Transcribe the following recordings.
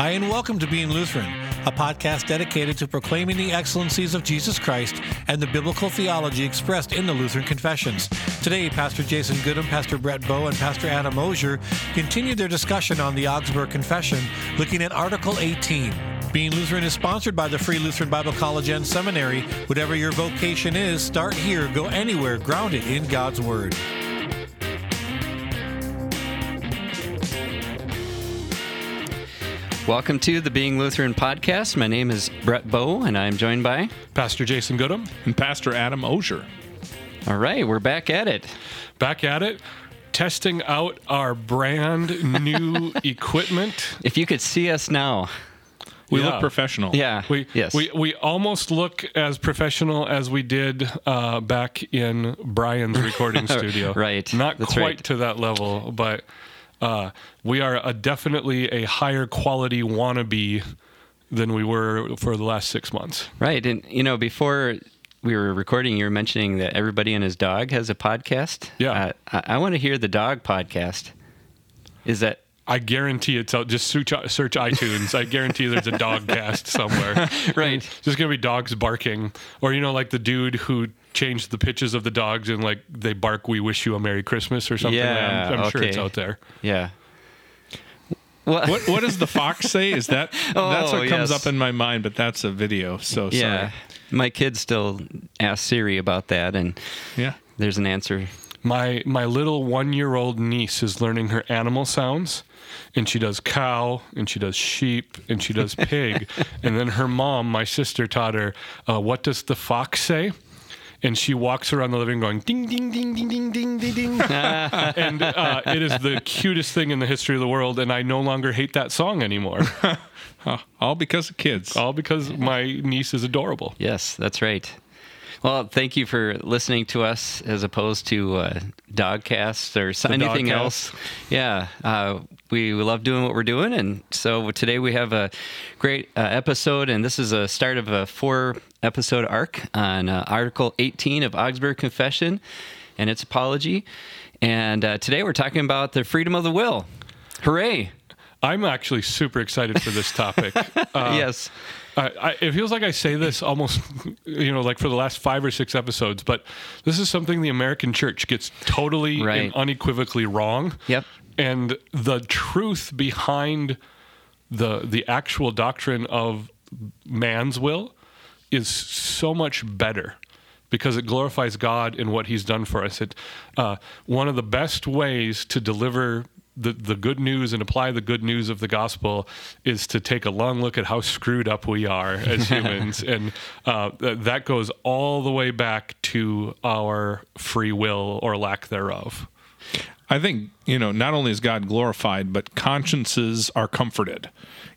Hi, and welcome to Being Lutheran, a podcast dedicated to proclaiming the excellencies of Jesus Christ and the biblical theology expressed in the Lutheran Confessions. Today, Pastor Jason Gudim, Pastor Brett Boe, and Pastor Adam Osier continue their discussion on the Augsburg Confession, looking at Article 18. Being Lutheran is sponsored by the Free Lutheran Bible College and Seminary. Whatever your vocation is, start here, go anywhere, grounded in God's Word. Welcome to the Being Lutheran podcast. My name is Brett Boe, and I'm joined by Pastor Jason Gudim and Pastor Adam Osier. All right, we're back at it. Back at it, testing out our brand new equipment. If you could see us now, we Yeah. look professional. yeah, We, yes, we we almost look as professional as we did uh, back in Brian's recording studio. Right, Not that's quite right. to that level, but uh, we are a definitely a higher quality wannabe than we were for the last six months. right. And you know, before we were recording, you were mentioning that everybody and his dog has a podcast. Yeah. uh, I, I want to hear the dog podcast. Is that I guarantee it's out. Just search, search iTunes. I guarantee there's a dog cast somewhere. Right. There's gonna be dogs barking, or you know, like the dude who changed the pitches of the dogs and like they bark, "We wish you a Merry Christmas" or something. Yeah, I'm, I'm sure it's okay. out there. yeah? Well, What what does the fox say? Is that oh, that's Oh, what comes yes. up in my mind, but that's a video. So yeah. sorry. My kids still ask Siri about that, and Yeah. there's an answer. My my little one year old niece is learning her animal sounds, and she does cow, and she does sheep, and she does pig, and then her mom, my sister, taught her, uh, "What does the fox say?" And she walks around the living room going ding ding ding ding ding ding ding ding, and uh, it is the cutest thing in the history of the world. And I no longer hate that song anymore, All because of kids. all because my niece is adorable. Yes, that's right. Well, thank you for listening to us as opposed to uh, Dogcast or so- anything Dogcast. else. Yeah, uh, we, we love doing what we're doing. And so today we have a great uh, episode, and this is a start of a four episode arc on uh, Article 18 of Augsburg Confession and its apology. And uh, today we're talking about the freedom of the will. Hooray! I'm actually super excited for this topic. Uh, yes. I, I, it feels like I say this almost, you know, like for the last five or six episodes, but this is something the American church gets totally Right. and unequivocally wrong. Yep. And the truth behind the the actual doctrine of man's will is so much better because it glorifies God in what He's done for us. It uh, one of the best ways to deliver the the good news and apply the good news of the gospel is to take a long look at how screwed up we are as humans, and uh, th- that goes all the way back to our free will or lack thereof. I think, you know, not only is God glorified, but consciences are comforted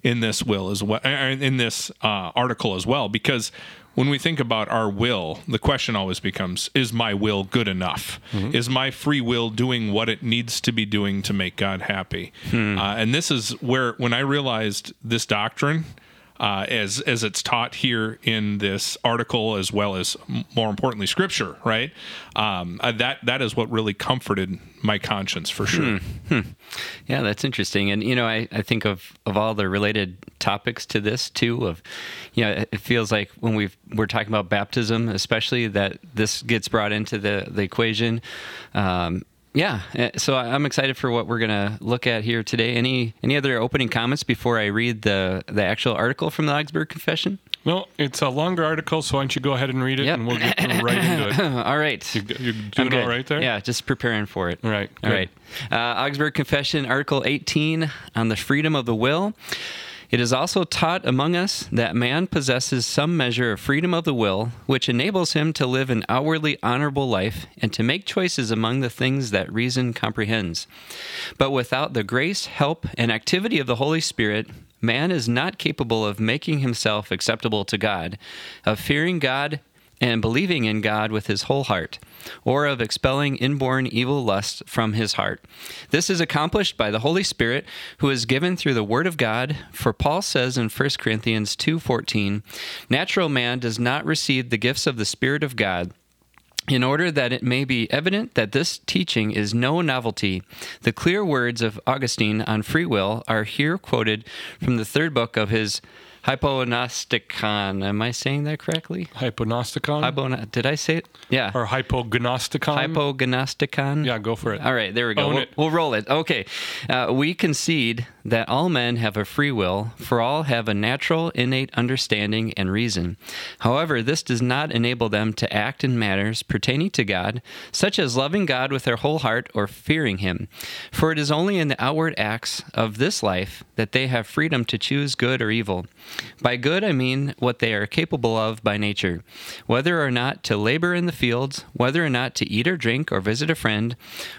in this will as well, uh, in this uh, article as well, because when we think about our will, the question always becomes is my will good enough? Is my free will doing what it needs to be doing to make God happy? Uh, and this is where, when I realized this doctrine, uh, as as it's taught here in this article, as well as more importantly, Scripture. Right, um, uh, that that is what really comforted my conscience for sure. Yeah, that's interesting. And you know, I, I think of, of all the related topics to this too. Of you know, it feels like when we we're talking about baptism, especially that this gets brought into the the equation. Um, yeah, eh, so I'm excited for what we're gonna look at here today. Any any other opening comments before I read the the actual article from the Augsburg Confession? No, it's a longer article, so why don't you go ahead and read it, Yep. and we'll get right into it. all right. You, you doing all right there? Yeah, just preparing for it. All right, All good. right. Uh, Augsburg Confession, Article 18 on the freedom of the will. It is also taught among us that man possesses some measure of freedom of the will, which enables him to live an outwardly honorable life and to make choices among the things that reason comprehends. But without the grace, help, and activity of the Holy Spirit, man is not capable of making himself acceptable to God, of fearing God and believing in God with his whole heart, or of expelling inborn evil lusts from his heart. This is accomplished by the Holy Spirit, who is given through the word of God, for Paul says in 1 Corinthians 2:14, "Natural man does not receive the gifts of the Spirit of God, In order that it may be evident that this teaching is no novelty, the clear words of Augustine on free will are here quoted from the third book of his Hypognosticon. Am I saying that correctly? Hypognosticon Hypo, did I say it? Yeah. or hypognosticon? Hypognosticon? yeah, go for it. All right, there we go. We'll, we'll roll it. Okay. Uh, we concede that all men have a free will, for all have a natural, innate understanding and reason. However, this does not enable them to act in matters pertaining to God, such as loving God with their whole heart or fearing Him. For it is only in the outward acts of this life that they have freedom to choose good or evil. By good, I mean what they are capable of by nature, whether or not to labor in the fields, whether or not to eat or drink or visit a friend,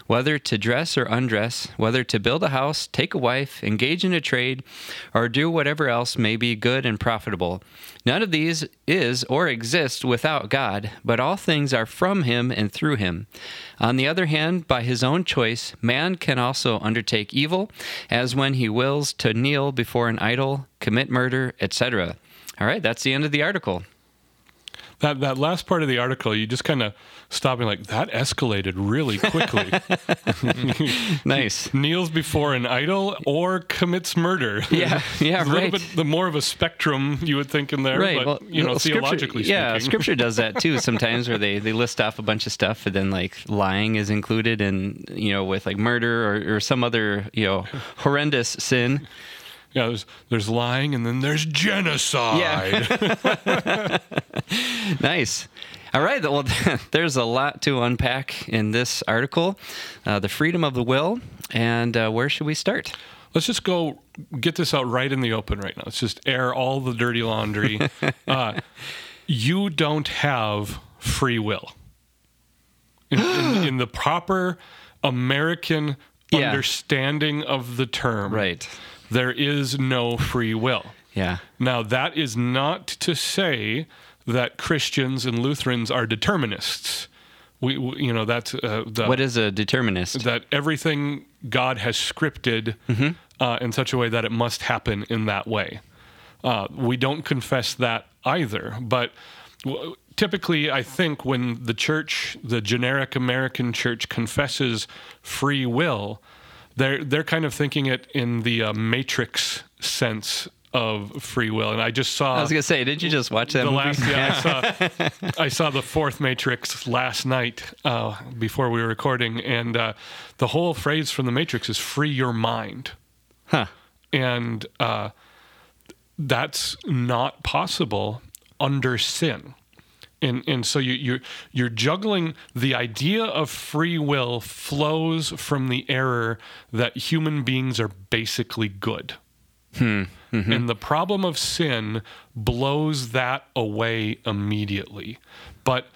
whether to dress or undress, whether to build a house, take a wife, engage in a trade, or do whatever else may be good and profitable. None of these is or exists without God, but all things are from him and through him. On the other hand, by his own choice, man can also undertake evil, as when he wills to kneel before an idol, commit murder, etc. All right, that's the end of the article. That that last part of the article, you just kind of stop and like that escalated really quickly. Nice. Kneels before an idol or commits murder. Yeah, yeah, a little right. bit the more of a spectrum you would think in there, Right. but well, you know, well, theologically scripture, yeah, scripture does that too sometimes, where they they list off a bunch of stuff, and then like lying is included, and you know, with like murder or, or some other you know horrendous sin. Yeah, there's there's lying and then there's genocide. Yeah. Nice. All right. Well, there's a lot to unpack in this article. Uh, the freedom of the will, and uh, where should we start? Let's just go get this out right in the open right now. Let's just air all the dirty laundry. uh, you don't have free will. In, in, in the proper American Yeah. understanding of the term, Right. There is no free will. Yeah. Now, that is not to say that Christians and Lutherans are determinists. We, we you know, that's uh, the, What is a determinist? that everything God has scripted uh, in such a way that it must happen in that way. Uh, we don't confess that either, but w- typically, I think when the church, the generic American church, confesses free will, they're they're kind of thinking it in the uh, Matrix sense of free will. And I just saw I was gonna say, did you just watch that the movie? last yeah, I saw I saw the fourth Matrix last night uh, before we were recording, and uh, the whole phrase from the Matrix is "free your mind," Huh. and uh, that's not possible under sin. And, and so you, you're, you're juggling the idea of free will flows from the error that human beings are basically good. Hmm, mm-hmm. And the problem of sin blows that away immediately. But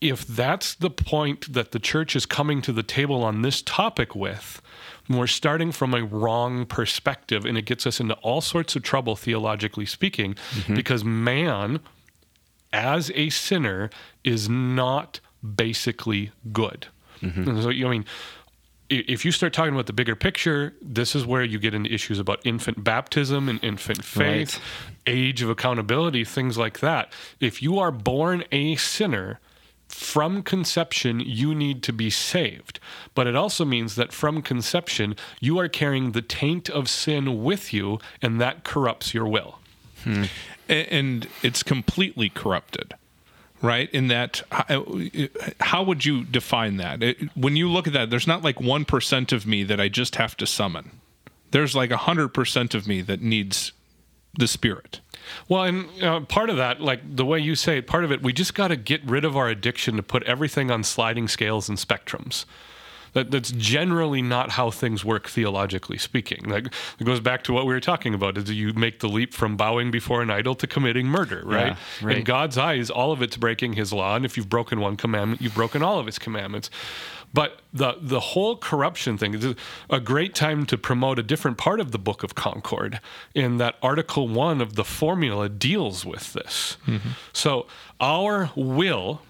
if that's the point that the church is coming to the table on this topic with, we're starting from a wrong perspective, and it gets us into all sorts of trouble, theologically speaking, mm-hmm. because man, as a sinner, is not basically good. And so, you I mean, if you start talking about the bigger picture, this is where you get into issues about infant baptism and infant faith, age of accountability, things like that. If you are born a sinner, from conception, you need to be saved. But it also means that from conception, you are carrying the taint of sin with you, and that corrupts your will. A- and it's completely corrupted right? In that how, how would you define that? It- when you look at that there's not like 1% of me that i just have to summon. There's like 100% of me that needs the spirit. Well, and uh, part of that, like the way you say it, part of it, we just got to get rid of our addiction to put everything on sliding scales and spectrums. That, that's generally not how things work theologically speaking. Like it goes back to what we were talking about: is you make the leap from bowing before an idol to committing murder, right? Yeah, right. In God's eyes, all of it's breaking His law, and if you've broken one commandment, you've broken all of His commandments. But the the whole corruption thing is a great time to promote a different part of the Book of Concord. In that Article One of the formula deals with this. Mm-hmm. So our will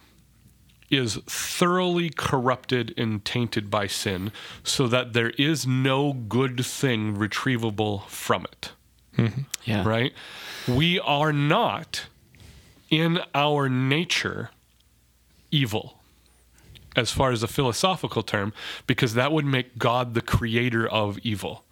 is thoroughly corrupted and tainted by sin, so that there is no good thing retrievable from it mm-hmm. Yeah. right? We are not in our nature evil. as far as a philosophical term because that would make God the creator of evil.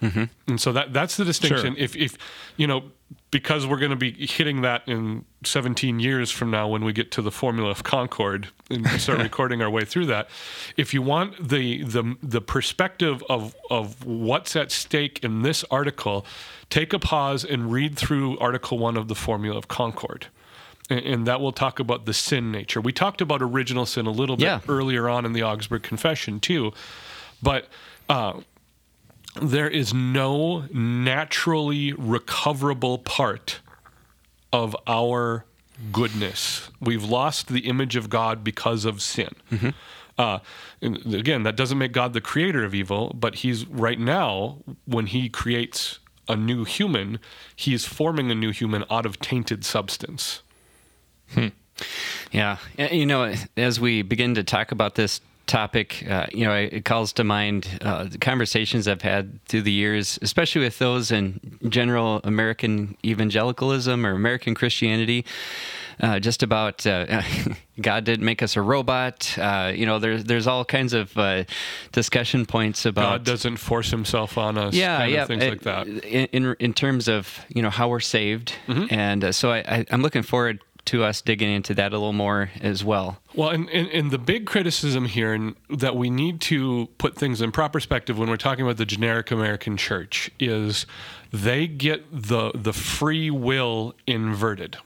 And so that that's the distinction. Sure. If if you know because we're going to be hitting that in 17 years from now when we get to the formula of Concord and start recording our way through that. If you want the the the perspective of of what's at stake in this article, take a pause and read through Article One of the Formula of Concord. And, and that will talk about the sin nature. We talked about original sin a little bit Yeah. earlier on in the Augsburg Confession too, but uh, there is no naturally recoverable part of our goodness. We've lost the image of God because of sin. Uh, and again, that doesn't make God the creator of evil, but He's right now, when He creates a new human, He is forming a new human out of tainted substance. Yeah. Uh, You know, as we begin to talk about this topic, uh, you know, it calls to mind uh, conversations I've had through the years, especially with those in general American evangelicalism or American Christianity. Uh, just about uh, God didn't make us a robot. Uh, you know, there's there's all kinds of uh, discussion points about God doesn't force Himself on us. yeah, kind of yeah, things uh, like that. In, in in terms of you know how we're saved, Mm-hmm. and so I, I, I'm looking forward to us digging into that a little more as well. Well, and, and, and the big criticism here, and that we need to put things in proper perspective when we're talking about the generic American church, is they get the the free will inverted.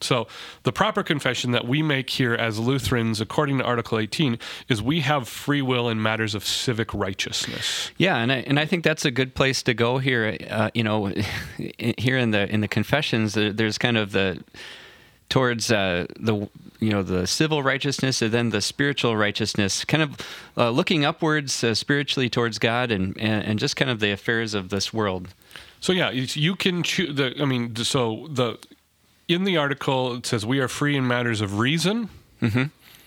So the proper confession that we make here as Lutherans, according to Article 18, is we have free will in matters of civic righteousness. Yeah, and I and I think that's a good place to go here. Uh, you know, here in the in the confessions, there's kind of the towards uh, the you know the civil righteousness and then the spiritual righteousness, kind of uh, looking upwards uh, spiritually towards God and, and and just kind of the affairs of this world. So yeah, you can choose. The I mean, so the in the article it says we are free in matters of reason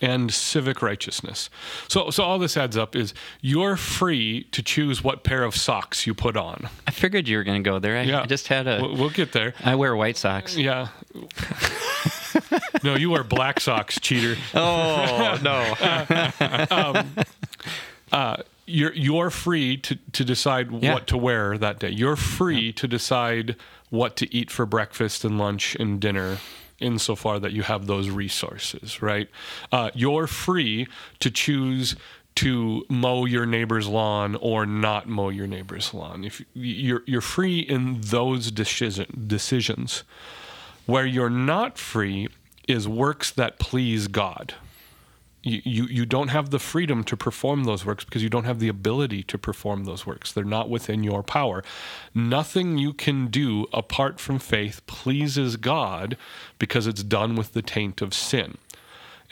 and civic righteousness. So so all this adds up is you're free to choose what pair of socks you put on. I figured you were going to go there. I, Yeah, I just had a. We'll, we'll get there. I wear white socks. Yeah. no, you wear black socks, cheater. Oh no! Uh, um, uh, you're you're free to, to decide Yeah. what to wear that day. You're free to decide what to eat for breakfast and lunch and dinner insofar that you have those resources, right? Uh, you're free to choose to mow your neighbor's lawn or not mow your neighbor's lawn. If you're you're free in those decision, decisions. Where you're not free is works that please God you, you don't have the freedom to perform those works because you don't have the ability to perform those works. They're not within your power. Nothing you can do apart from faith pleases God because it's done with the taint of sin.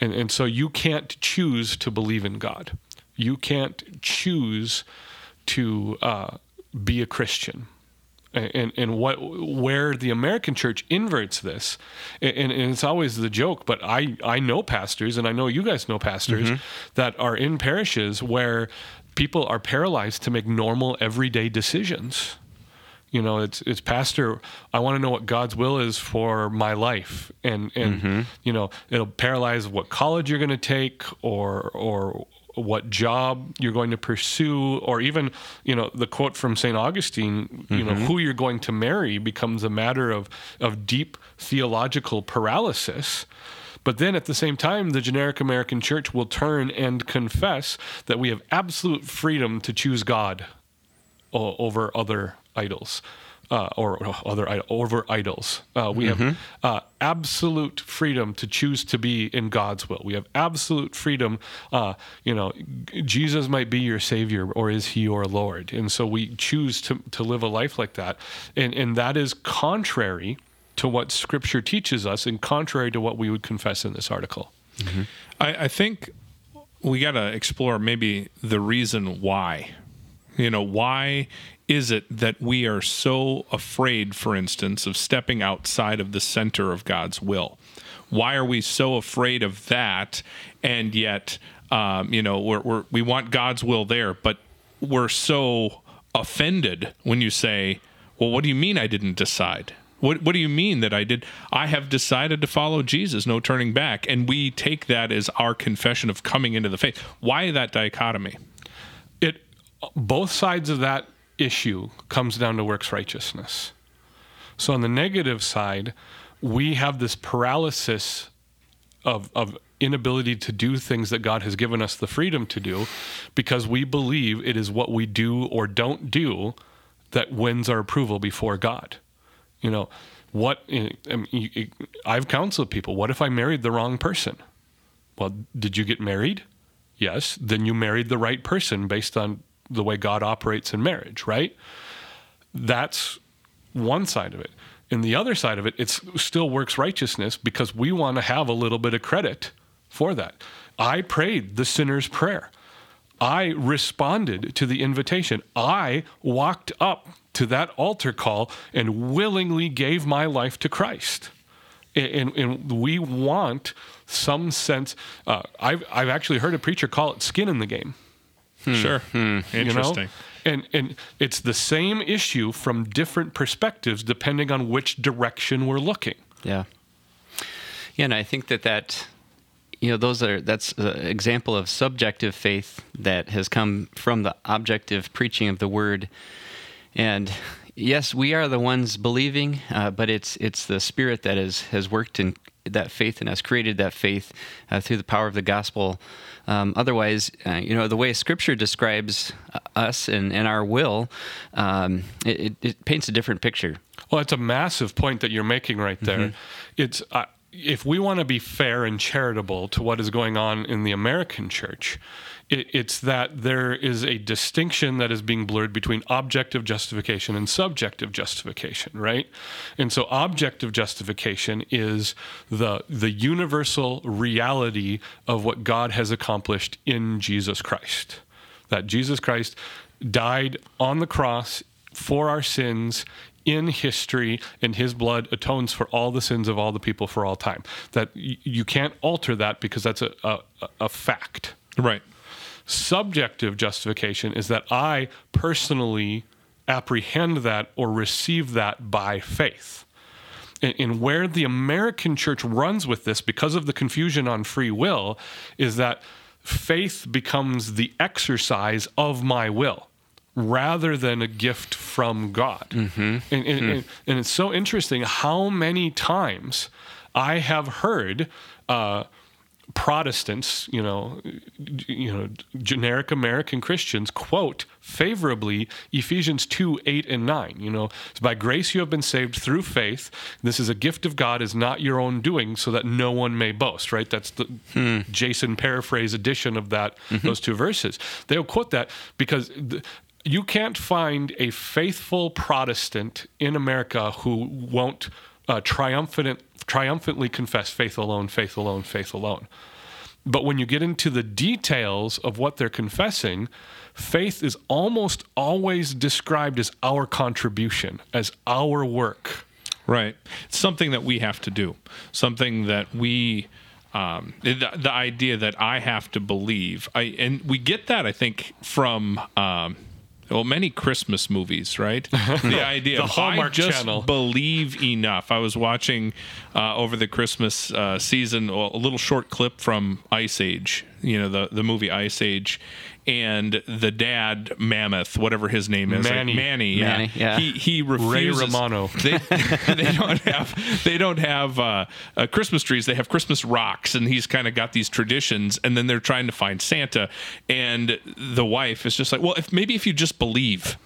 And and so you can't choose to believe in God. You can't choose to uh, be a Christian and and what where the American church inverts this, and, and it's always the joke. But I I know pastors, and I know you guys know pastors mm-hmm. that are in parishes where people are paralyzed to make normal everyday decisions. You know, it's it's pastor. I want to know what God's will is for my life, and and mm-hmm. you know, it'll paralyze what college you're going to take, or or what job you're going to pursue, or even you know the quote from Saint Augustine. You know, mm-hmm. who you're going to marry becomes a matter of of deep theological paralysis. But then at the same time, the generic American church will turn and confess that we have absolute freedom to choose God over other idols. Uh, or other over idols. Uh, we have uh, absolute freedom to choose to be in God's will. We have absolute freedom. Uh, you know, Jesus might be your Savior, or is He your Lord? And so we choose to to live a life like that, and and that is contrary to what Scripture teaches us, and contrary to what we would confess in this article. I, I think we got to explore maybe the reason why. You know, why is it that we are so afraid, for instance, of stepping outside of the center of God's will? Why are we so afraid of that? And yet, um, you know, we're, we're, we want God's will there, but we're so offended when you say, well, what do you mean I didn't decide? What What do you mean that I did? I have decided to follow Jesus, no turning back, and we take that as our confession of coming into the faith. Why that dichotomy? It both sides of that issue comes down to works righteousness. So on the negative side, we have this paralysis of of inability to do things that God has given us the freedom to do because we believe it is what we do or don't do that wins our approval before God. You know, what eh, mean, I've counseled people, what if I married the wrong person? Well, did you get married? Yes, then you married the right person based on the way God operates in marriage, right? That's one side of it. And the other side of it, it still works righteousness because we want to have a little bit of credit for that. I prayed the sinner's prayer. I responded to the invitation. I walked up to that altar call and willingly gave my life to Christ. And, and we want some sense. Uh, I've, I've actually heard a preacher call it skin in the game. Hmm. Sure. Hmm. You Interesting. know? And, and it's the same issue from different perspectives depending on which direction we're looking. Yeah. Yeah, and I think that that you know those are that's an example of subjective faith that has come from the objective preaching of the word. And yes, we are the ones believing, uh, but it's it's the Spirit that has has worked in that faith and has created that faith uh, through the power of the gospel. Um, otherwise, uh, you know, the way Scripture describes uh, us and, and our will, um, it, it, it paints a different picture. Well, it's a massive point that you're making right there. Mm-hmm. It's uh, if we want to be fair and charitable to what is going on in the American church, it, it's that there is a distinction that is being blurred between objective justification and subjective justification, right? And so, objective justification is the the universal reality of what God has accomplished in Jesus Christ. That Jesus Christ died on the cross for our sins in history, and his blood atones for all the sins of all the people for all time. That you can't alter that because that's a, a, a fact. Right. Subjective justification is that I personally apprehend that or receive that by faith. And, where the American church runs with this, because of the confusion on free will, is that faith becomes the exercise of my will rather than a gift from God. And, and, and, and it's so interesting how many times I have heard uh, Protestants, you know, you know, generic American Christians quote favorably Ephesians 2, 8, and 9. You know, it's by grace you have been saved through faith. This is a gift of God, is not your own doing, so that no one may boast, right? That's the Jason paraphrase edition of that, those two verses. They'll quote that because the, you can't find a faithful Protestant in America who won't uh, triumphant, triumphantly confess faith alone, faith alone, faith alone. But when you get into the details of what they're confessing, faith is almost always described as our contribution, as our work. Right. It's something that we have to do. Something that we um, the, the idea that I have to believe. I and we get that I think from um, well many Christmas movies, right? The idea The of Hallmark I just Channel. believe enough. I was watching uh, over the Christmas uh, season a little short clip from Ice Age. You know the the movie Ice Age. And the dad, Mammoth, whatever his name is, like Manny. Manny, yeah, Manny, yeah. he he refuses. Romano. They, they don't have they don't have uh, uh, Christmas trees. They have Christmas rocks, and he's kind of got these traditions. And then they're trying to find Santa, and the wife is just like, well, if maybe if you just believe.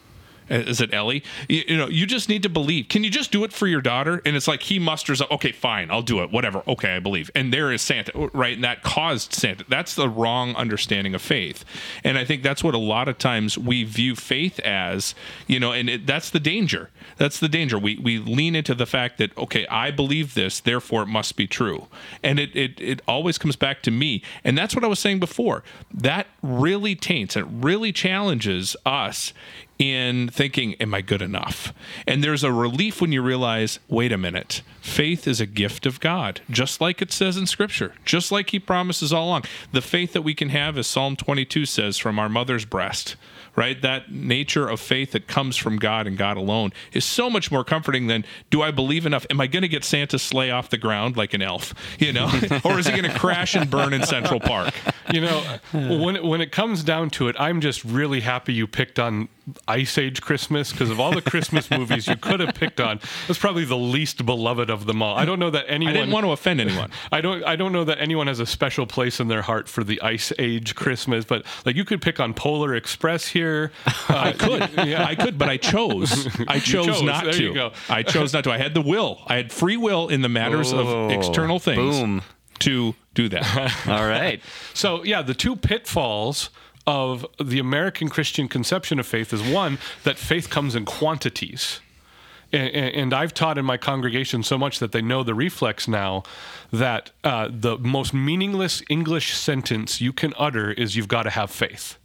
Uh, Is it Ellie? You, you know, you just need to believe. Can you just do it for your daughter? And it's like he musters up. Okay, fine, I'll do it. Whatever. Okay, I believe. And there is Santa, right? And that caused Santa. That's the wrong understanding of faith. And I think that's what a lot of times we view faith as. You know, and it, that's the danger. That's the danger. We we lean into the fact that okay, I believe this, therefore it must be true. And it it it always comes back to me. And that's what I was saying before. That really taints. It really challenges us in thinking, Am I good enough? And there's a relief when you realize, wait a minute, faith is a gift of God, just like it says in Scripture, just like He promises all along. The faith that we can have, as Psalm 22 says, from our mother's breast. right? That nature of faith that comes from God and God alone is so much more comforting than do I believe enough? Am I going to get Santa's sleigh off the ground like an elf, you know, or is he going to crash and burn in Central Park? You know, when when it comes down to it, I'm just really happy you picked on Ice Age Christmas because of all the Christmas movies you could have picked on, that's probably the least beloved of them all. I don't know that anyone. I didn't want to offend anyone. I don't. I don't know that anyone has a special place in their heart for the Ice Age Christmas, but like you could pick on Polar Express here. Uh, I could, yeah, I could, but I chose. I chose, chose. not There to. you go. I chose not to. I had the will. I had free will in the matters Oh, of external things boom. to do that. All right. So yeah, the two pitfalls of the American Christian conception of faith is one that faith comes in quantities. And, I've taught in my congregation so much that they know the reflex now that uh, the most meaningless English sentence you can utter is "You've got to have faith."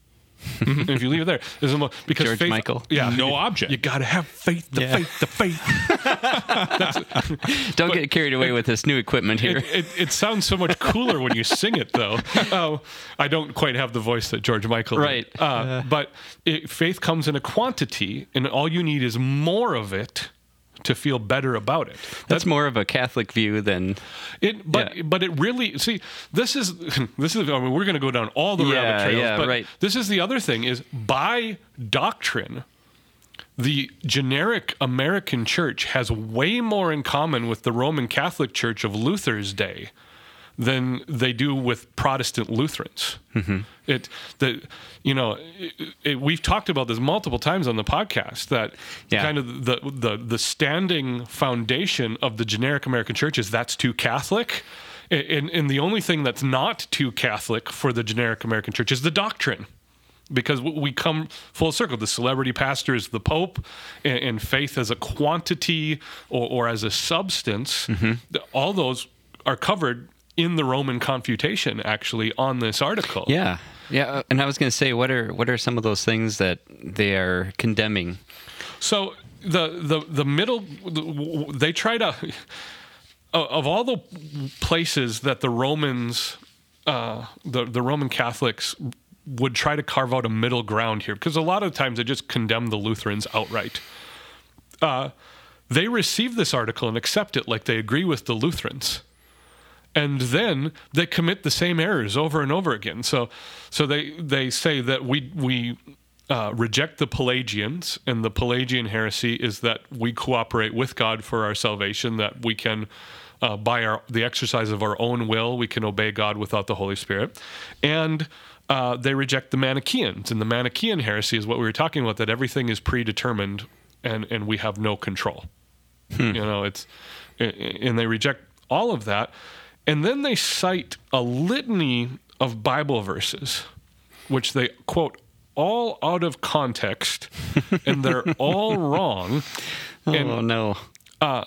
And if you leave it there, there's a mo- because George faith, Michael. yeah, No object. You got to have faith, the Yeah. faith, the faith. Don't get carried away with this new equipment here. It, it, it sounds so much cooler when you sing it, though. Oh, I don't quite have the voice that George Michael. did. Right. Uh, but it, faith comes in a quantity, and all you need is more of it to feel better about it. That's more of a Catholic view than It, but Yeah. but it really see this is this is I mean we're going to go down all the Yeah, rabbit trails. yeah, but right. This is the other thing is by doctrine, the generic American church has way more in common with the Roman Catholic Church of Luther's day than they do with Protestant Lutherans. Mm-hmm. It the you know it, it, we've talked about this multiple times on the podcast that Yeah. kind of the the the standing foundation of the generic American church is that's too Catholic. And, and the only thing that's not too Catholic for the generic American church is the doctrine because we come full circle. The celebrity pastor is the Pope, and, and faith as a quantity or, or as a substance. th- All those are covered in the Roman Confutation, actually, on this article. yeah, yeah. And I was going to say, what are what are some of those things that they are condemning? So the the the middle, they try to of- of all the places that the Romans, uh, the the Roman Catholics would try to carve out a middle ground here, because a lot of times they just condemn the Lutherans outright. Uh, they receive this article and accept it like they agree with the Lutherans and then they commit the same errors over and over again. So, so they they say that we we uh, reject the Pelagians, and the Pelagian heresy is that we cooperate with God for our salvation, that we can. Uh, by our the exercise of our own will, we can obey God without the Holy Spirit, and uh, they reject the Manichaeans. And the Manichaean heresy is what we were talking about: that everything is predetermined, and and we have no control. You know, it's and they reject all of that, and then they cite a litany of Bible verses, which they quote all out of context, and they're all wrong. Oh, and oh no. Uh,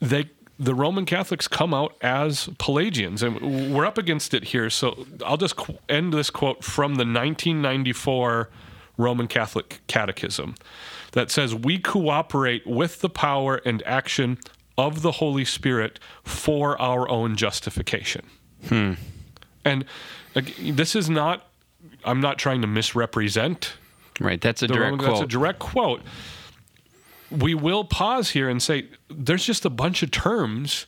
they the Roman Catholics come out as Pelagians, and we're up against it here. So I'll just qu- end this quote from the 1994 Roman Catholic Catechism that says, "We cooperate with the power and action of the Holy Spirit for our own justification." Hmm. And ag- this is not. I'm not trying to misrepresent Right. That's a direct Roman- quote. That's a direct quote. We will pause here and say there's just a bunch of terms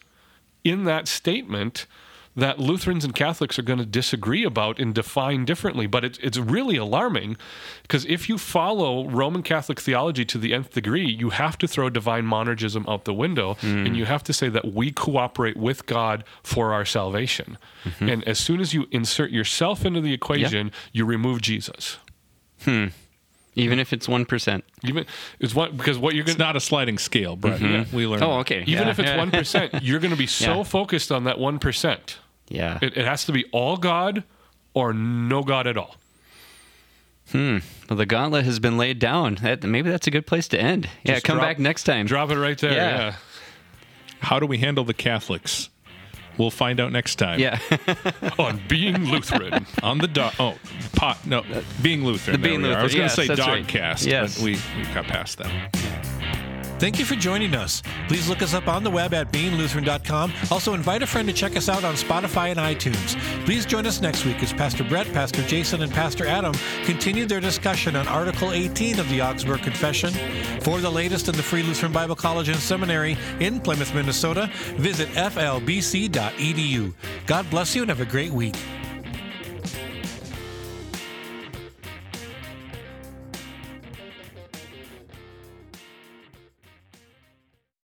in that statement that Lutherans and Catholics are going to disagree about and define differently. But it's, it's really alarming because if you follow Roman Catholic theology to the nth degree, you have to throw divine monergism out the window and you mm. have to say that we cooperate with God for our salvation. Mm-hmm. And as soon as you insert yourself into the equation, you remove Jesus. Hmm. Even if it's one percent. Even is what because what you're It's gonna not a sliding scale, Brett. Mm-hmm. We learned. Oh, okay. even Yeah, if it's yeah. one you're gonna be so Yeah. focused on that one percent. Yeah. It, it has to be all God or no God at all. Hmm. Well, the gauntlet has been laid down. That, maybe that's a good place to end. Yeah. Just come drop- back next time. Drop it right there. Yeah. Yeah. How do we handle the Catholics? We'll find out next time. Yeah. on being Lutheran. On the dog. Oh, pot. No, being Lutheran. The Being there we. I was going to yes, say that's right. Dogcast, Yes. but we, we got past that. Thank you for joining us. Please look us up on the web at beinglutheran.com. Also, invite a friend to check us out on Spotify and iTunes. Please join us next week as Pastor Brett, Pastor Jason, and Pastor Adam continue their discussion on Article 18 of the Augsburg Confession. For the latest in the Free Lutheran Bible College and Seminary in Plymouth, Minnesota, visit flbc.edu. God bless you and have a great week.